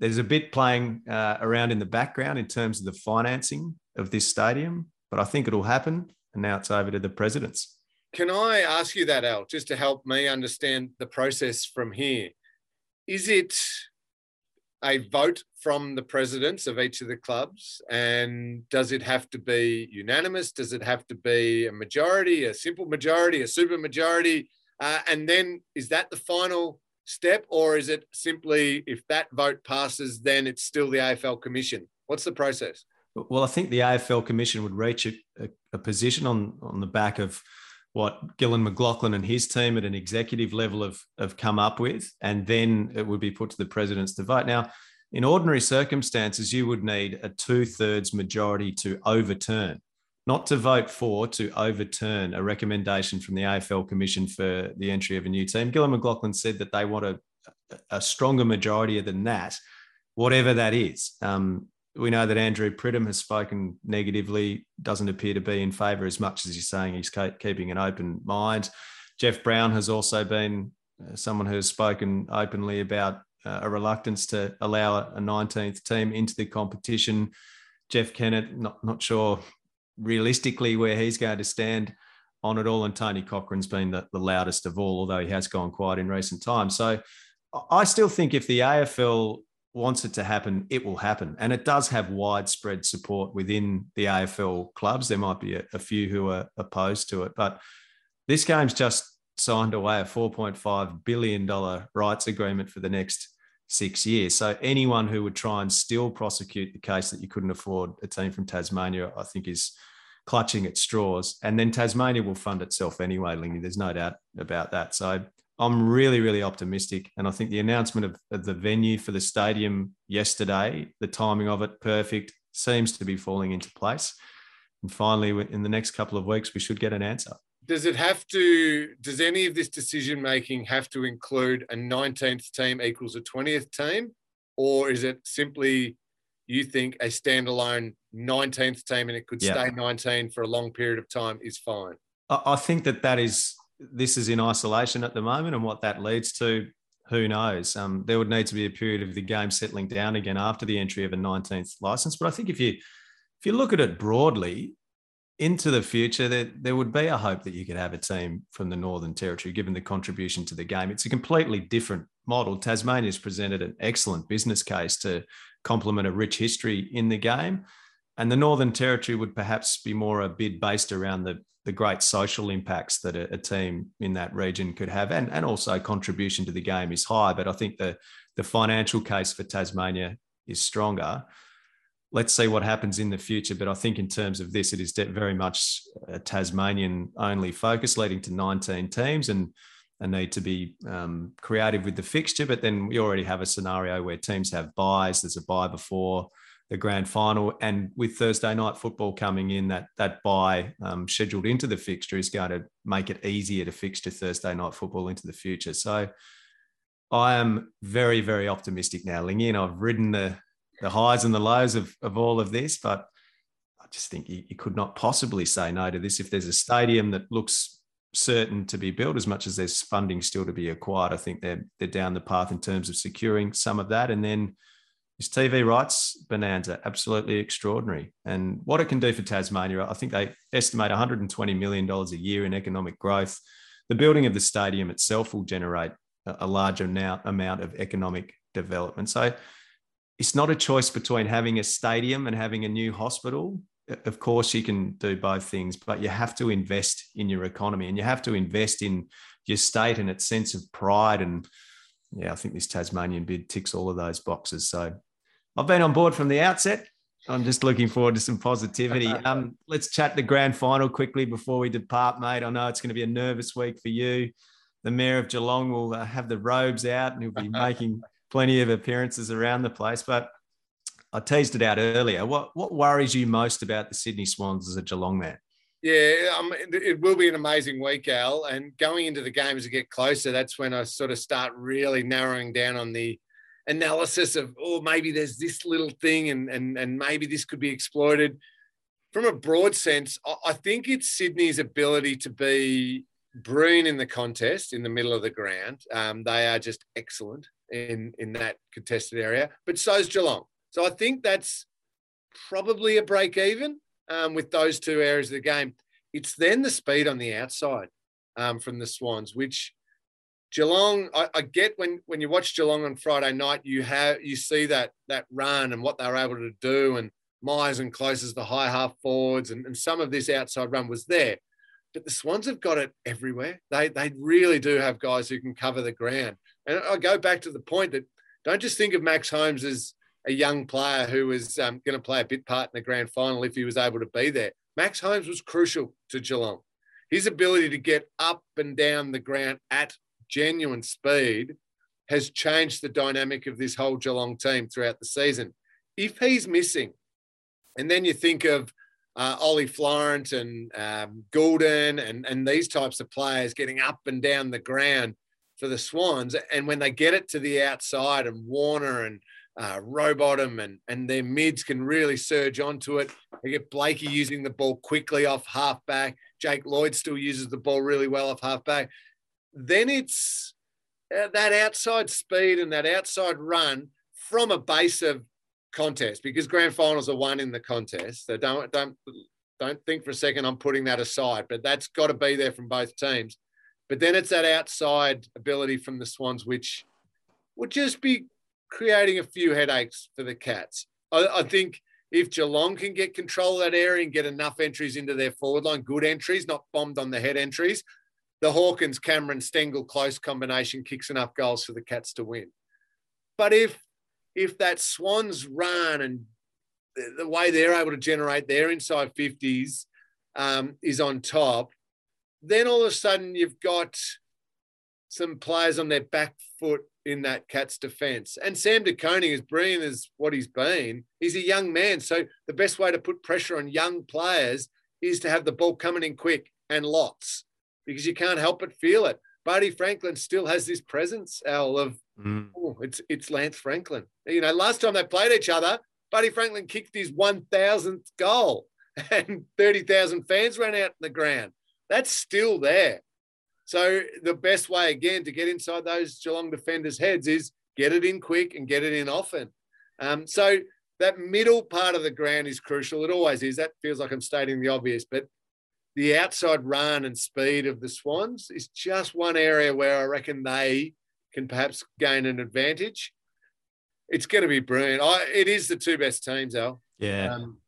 there's a bit playing uh, around in the background in terms of the financing of this stadium, but I think it'll happen. And now it's over to the presidents. Can I ask you that, Al, just to help me understand the process from here? Is it a vote from the presidents of each of the clubs? And does it have to be unanimous? Does it have to be a majority, a simple majority, a super majority? Uh, and then is that the final step, or is it simply if that vote passes, then it's still the AFL Commission? What's the process? Well, I think the AFL Commission would reach a, a, a position on, on the back of what Gillon McLachlan and his team at an executive level have, have come up with, and then it would be put to the presidents to vote. Now, in ordinary circumstances, you would need a two thirds majority to overturn, not to vote for, to overturn a recommendation from the AFL Commission for the entry of a new team. Gillon McLachlan said that they want a, a stronger majority than that, whatever that is. Um, we know that Andrew Pridham has spoken negatively, doesn't appear to be in favour as much as he's saying he's keeping an open mind. Jeff Browne has also been uh, someone who has spoken openly about uh, a reluctance to allow a 19th team into the competition. Jeff Kennett, not, not sure realistically where he's going to stand on it all. And Tony Cochrane's been the, the loudest of all, although he has gone quiet in recent times. So I still think if the AFL wants it to happen, it will happen. And it does have widespread support within the AFL clubs. There might be a, a few who are opposed to it, but this game's just signed away a $4.5 billion rights agreement for the next six years. So anyone who would try and still prosecute the case that you couldn't afford a team from Tasmania, I think is clutching at straws. And then Tasmania will fund itself anyway, Lingy. There's no doubt about that. So I'm really, really optimistic. And I think the announcement of, of, the venue for the stadium yesterday, the timing of it, perfect, seems to be falling into place. And finally, in the next couple of weeks, we should get an answer. Does it have to, does any of this decision making have to include a 19th team equals a 20th team? Or is it simply, you think, a standalone 19th team and it could yeah. stay 19 for a long period of time is fine? I think that that is this is in isolation at the moment, and what that leads to, who knows? Um, there would need to be a period of the game settling down again after the entry of a 19th license. But I think if you if you look at it broadly into the future, there, there would be a hope that you could have a team from the Northern Territory, given the contribution to the game. It's a completely different model. Tasmania's presented an excellent business case to complement a rich history in the game. And the Northern Territory would perhaps be more a bid based around the the great social impacts that a, a, team in that region could have, and, and also contribution to the game is high. But I think the, the financial case for Tasmania is stronger. Let's see what happens in the future. But I think in terms of this, it is very much a Tasmanian only focus, leading to 19 teams and a need to be um, creative with the fixture. But then we already have a scenario where teams have buys. There's a buy before the grand final. And with Thursday night football coming in, that that buy um, scheduled into the fixture is going to make it easier to fixture Thursday night football into the future. So I am very, very optimistic now, Lingy, I've ridden the the highs and the lows of, of all of this, but I just think you, you could not possibly say no to this. If there's a stadium that looks certain to be built, as much as there's funding still to be acquired, I think they're they're down the path in terms of securing some of that, and then his TV rights bonanza, absolutely extraordinary. And what it can do for Tasmania, I think they estimate $120 million a year in economic growth. The building of the stadium itself will generate a large amount of economic development. So it's not a choice between having a stadium and having a new hospital. of course you can do both things, but you have to invest in your economy and you have to invest in your state and its sense of pride. And yeah, I think this Tasmanian bid ticks all of those boxes. So I've been on board from the outset. I'm just looking forward to some positivity. Um, let's chat the grand final quickly before we depart, mate. I know it's going to be a nervous week for you. The mayor of Geelong will uh, have the robes out and he'll be making plenty of appearances around the place. But I teased it out earlier. What what worries you most about the Sydney Swans as a Geelong man? Yeah, um, it will be an amazing week, Al. And going into the game as it get closer, that's when I sort of start really narrowing down on the analysis of, oh, maybe there's this little thing and, and, and maybe this could be exploited. From a broad sense, I think it's Sydney's ability to be brilliant in the contest in the middle of the ground. Um, they are just excellent in, in that contested area, but so's Geelong. So I think that's probably a break even um, with those two areas of the game. It's then the speed on the outside um, from the Swans, which Geelong, I, I, get when when you watch Geelong on Friday night, you have you see that that run and what they were able to do, and Miers and closes the high half forwards, and, and some of this outside run was there. But the Swans have got it everywhere. They they really do have guys who can cover the ground. And I go back to the point that don't just think of Max Holmes as a young player who was um, going to play a bit part in the grand final if he was able to be there. Max Holmes was crucial to Geelong. His ability to get up and down the ground at genuine speed has changed the dynamic of this whole Geelong team throughout the season. If he's missing, and then you think of uh, Ollie Florent and um, Gulden and, and these types of players getting up and down the ground for the Swans, and when they get it to the outside and Warner and uh, Rowbottom and, and their mids can really surge onto it. They get Blakey using the ball quickly off halfback. Jake Lloyd still uses the ball really well off halfback then it's uh, that outside speed and that outside run from a base of contest because grand finals are won in the contest. So don't don't don't think for a second I'm putting that aside, but that's got to be there from both teams. But then it's that outside ability from the Swans, which would just be creating a few headaches for the Cats. I, I think if Geelong can get control of that area and get enough entries into their forward line, good entries, not bombed on the head entries, the Hawkins Cameron Stengel Close combination kicks enough goals for the Cats to win. But if if that Swans run and the, way they're able to generate their inside 50s um, is on top, then all of a sudden you've got some players on their back foot in that Cats defence. And Sam De Koning, as brilliant as what he's been, he's a young man. So the best way to put pressure on young players is to have the ball coming in quick and lots because you can't help but feel it. Buddy Franklin still has this presence, Al, of mm. oh, it's it's Lance Franklin. You know, last time they played each other, Buddy Franklin kicked his 1,000th goal and 30,000 fans ran out in the ground. That's still there. So the best way, again, to get inside those Geelong defenders' heads is get it in quick and get it in often. Um, so that middle part of the ground is crucial. It always is. That feels like I'm stating the obvious, but the outside run and speed of the Swans is just one area where I reckon they can perhaps gain an advantage. It's going to be brilliant. I, it is the two best teams, Al. Yeah. Um,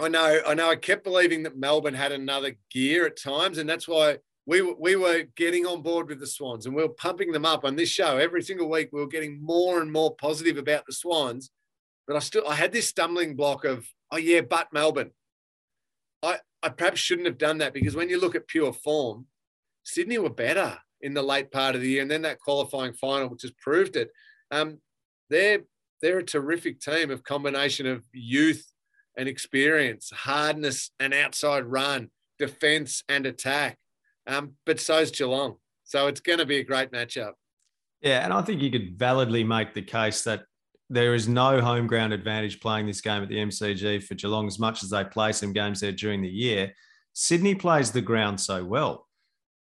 I know. I know. I kept believing that Melbourne had another gear at times, and that's why we we were getting on board with the Swans, and we were pumping them up on this show every single week. We were getting more and more positive about the Swans, but I still I had this stumbling block of oh yeah, but Melbourne. I I perhaps shouldn't have done that because when you look at pure form, Sydney were better in the late part of the year, and then that qualifying final, which has proved it. Um, they're they're a terrific team of combination of youth and experience, hardness and outside run, defense and attack. Um, but so's Geelong, so it's going to be a great matchup. Yeah, and I think you could validly make the case that there is no home ground advantage playing this game at the MCG for Geelong as much as they play some games there during the year. Sydney plays the ground so well.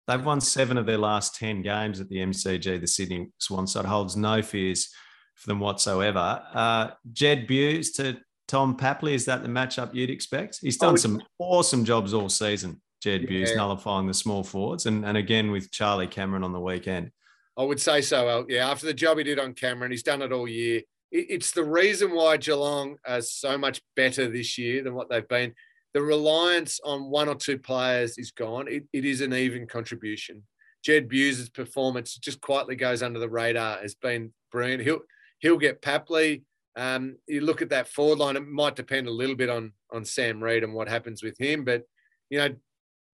They've won seven of their last 10 games at the MCG. The Sydney Swans side holds no fears for them whatsoever. Uh, Jed Bews to Tom Papley, is that the matchup you'd expect? He's done some awesome jobs all season, Jed yeah. Bews, nullifying the small forwards, and, and again with Charlie Cameron on the weekend. I would say so. Yeah, after the job he did on Cameron, he's done it all year it's the reason why Geelong are so much better this year than what they've been. the reliance on one or two players is gone. It, it is an even contribution. Jed Bews' performance just quietly goes under the radar has been brilliant. He'll he'll get Papley. Um, you look at that forward line; it might depend a little bit on on Sam Reid and what happens with him. But you know,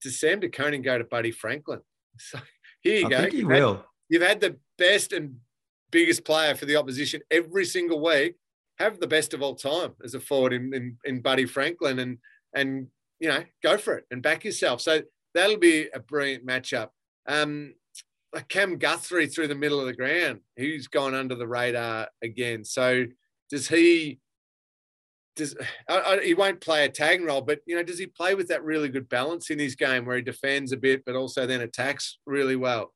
does Sam De Koning go to Buddy Franklin? So here you I go. think he You've will. Had, you've had the best and biggest player for the opposition every single week. Have the best of all time as a forward in, in, in Buddy Franklin, and and you know go for it and back yourself. So that'll be a brilliant matchup. Um, like Cam Guthrie through the middle of the ground, he's gone under the radar again. So does he? Does I, I, he won't play a tagging role, but you know, does he play with that really good balance in his game where he defends a bit, but also then attacks really well?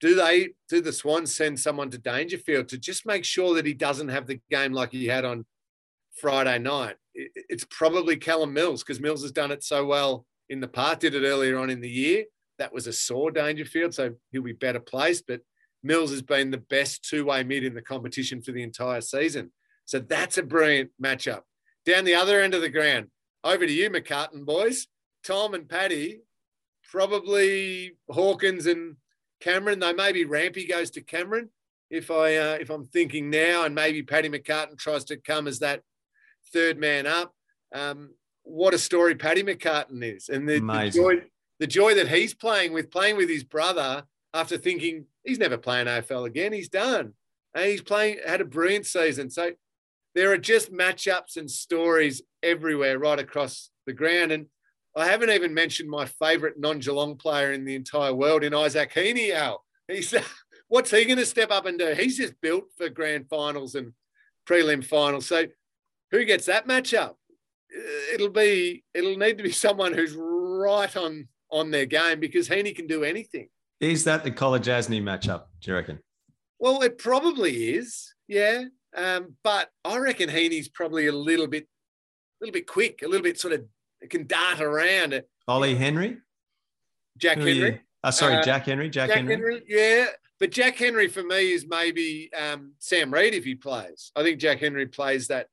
Do they do the Swans send someone to Dangerfield to just make sure that he doesn't have the game like he had on Friday night? It, it's probably Callum Mills because Mills has done it so well in the past. Did it earlier on in the year. That was a sore Dangerfield, so he'll be better placed. But Mills has been the best two-way mid in the competition for the entire season. So that's a brilliant matchup. Down the other end of the ground, over to you, McCartan boys. Tom and Paddy, probably Hawkins and Cameron. Though maybe Rampy goes to Cameron. If I uh, if I'm thinking now, and maybe Paddy McCartan tries to come as that third man up. Um, what a story Paddy McCartan is, and the, the joy the joy that he's playing with playing with his brother after thinking he's never playing AFL again. He's done. And he's playing had a brilliant season. So there are just matchups and stories everywhere right across the ground. And I haven't even mentioned my favourite non-Geelong player in the entire world in Isaac Heaney, Al. He's what's he going to step up and do? He's just built for grand finals and prelim finals. So who gets that matchup? Uh, it'll be it'll need to be someone who's right on on their game because Heaney can do anything. Is that the Kolodjashnij matchup, do you reckon? Well, it probably is, yeah. Um, but I reckon Heaney's probably a little bit, a little bit quick, a little bit sort of can dart around. Ollie Henry, Jack Who Henry. Oh, sorry, Uh, Jack Henry. Jack, Jack Henry. Henry. yeah. But Jack Henry for me is maybe um, Sam Reid if he plays. I think Jack Henry plays that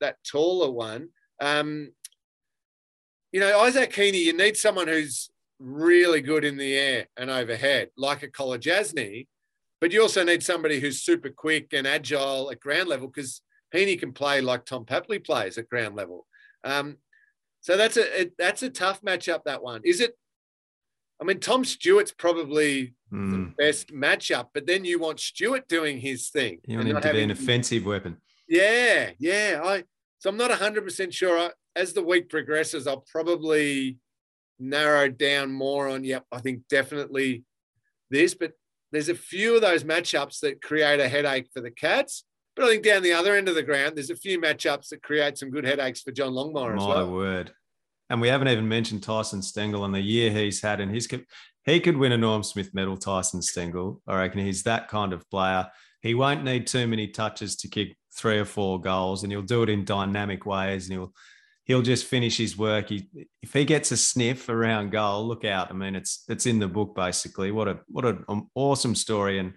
that taller one. Um, you know, Isaac Heaney, you need someone who's really good in the air and overhead, like a Kolodjashnij, but you also need somebody who's super quick and agile at ground level because Heaney can play like Tom Papley plays at ground level. Um, so that's a it, that's a tough matchup. That one is it. I mean, Tom Stewart's probably Hmm. the best matchup, but then you want Stewart doing his thing. You want him to be an offensive weapon. yeah, yeah. I so I'm not 100 percent sure. I, as the week progresses, I'll probably narrow down more on. Yep, I think definitely this. But there's a few of those matchups that create a headache for the Cats. But I think down the other end of the ground, there's a few matchups that create some good headaches for John Longmire as well. My word. And we haven't even mentioned Tyson Stengel and the year he's had. And his he could win a Norm Smith medal, Tyson Stengel. I reckon he's that kind of player. He won't need too many touches to kick three or four goals, and he'll do it in dynamic ways. And he'll he'll just finish his work. He, if he gets a sniff around goal, look out. I mean, it's it's in the book basically. What a what an awesome story. And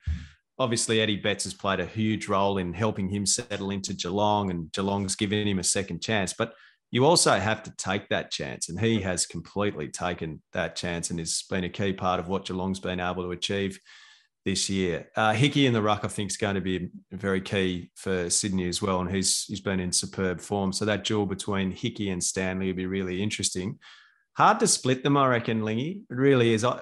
obviously Eddie Betts has played a huge role in helping him settle into Geelong, and Geelong's given him a second chance. But you also have to take that chance, and he has completely taken that chance, and has been a key part of what Geelong's been able to achieve this year. Uh, Hickey in the ruck, I think, is going to be very key for Sydney as well, and he's he's been in superb form. So that duel between Hickey and Stanley will be really interesting. Hard to split them, I reckon, Lingy. It really is. I,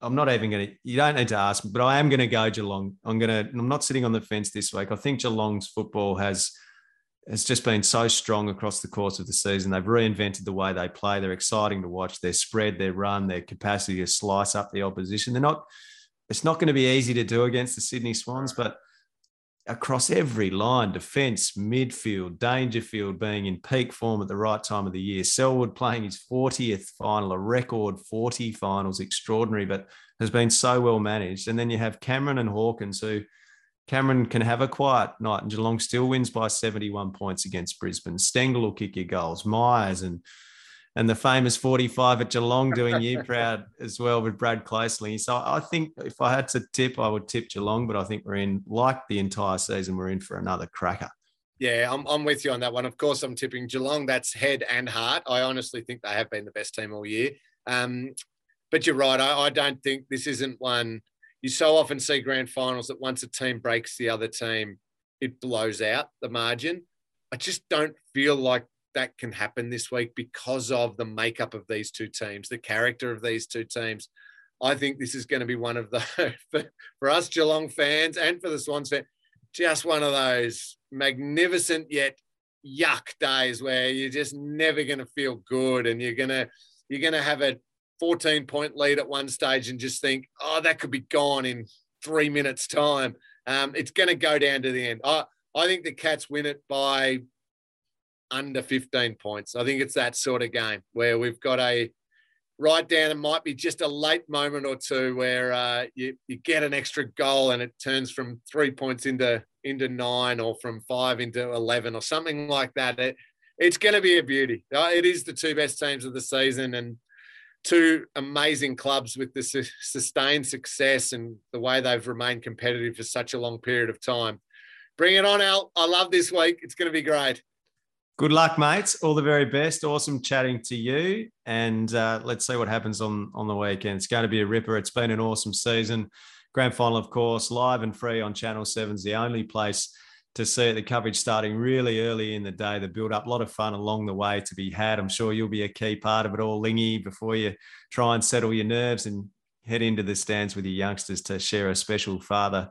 I'm not even going to. You don't need to ask, but I am going to go Geelong. I'm going to. I'm not sitting on the fence this week. I think Geelong's football has has just been so strong across the course of the season. They've reinvented the way they play. They're exciting to watch. Their spread, their run, their capacity to slice up the opposition. They're not. It's not going to be easy to do against the Sydney Swans, but across every line defence, midfield, Dangerfield being in peak form at the right time of the year, Selwood playing his 40th final, a record 40 finals, extraordinary, but has been so well managed. And then you have Cameron and Hawkins, who Cameron can have a quiet night, and Geelong still wins by 71 points against Brisbane. Stengel will kick your goals, Miers and and the famous 45 at Geelong doing you proud as well with Brad Closely. So I think if I had to tip, I would tip Geelong, but I think we're in, like the entire season, we're in for another cracker. Yeah, I'm, I'm with you on that one. Of course, I'm tipping Geelong. That's head and heart. I honestly think they have been the best team all year. Um, but you're right. I, I don't think this isn't one. You so often see grand finals that once a team breaks the other team, it blows out the margin. I just don't feel like that can happen this week because of the makeup of these two teams, the character of these two teams. I think this is going to be one of the for, for us Geelong fans and for the Swans fans, just one of those magnificent yet yuck days where you're just never going to feel good and you're going to you're going to have a 14 point lead at one stage and just think, oh, that could be gone in three minutes time. Um, it's going to go down to the end. I, I think the Cats win it by under 15 points. I think it's that sort of game where we've got a right down. It might be just a late moment or two where uh, you, you get an extra goal and it turns from three points into into nine or from five into 11 or something like that. It, it's going to be a beauty. Uh, it is the two best teams of the season and two amazing clubs with the su- sustained success and the way they've remained competitive for such a long period of time. Bring it on, Al. I love this week. It's going to be great. Good luck, mates. All the very best. Awesome chatting to you. And uh, let's see what happens on, on the weekend. It's going to be a ripper. It's been an awesome season. Grand final, of course, live and free on Channel 7 is the only place to see it. The coverage starting really early in the day, the build up, a lot of fun along the way to be had. I'm sure you'll be a key part of it all, Lingy, before you try and settle your nerves and head into the stands with your youngsters to share a special father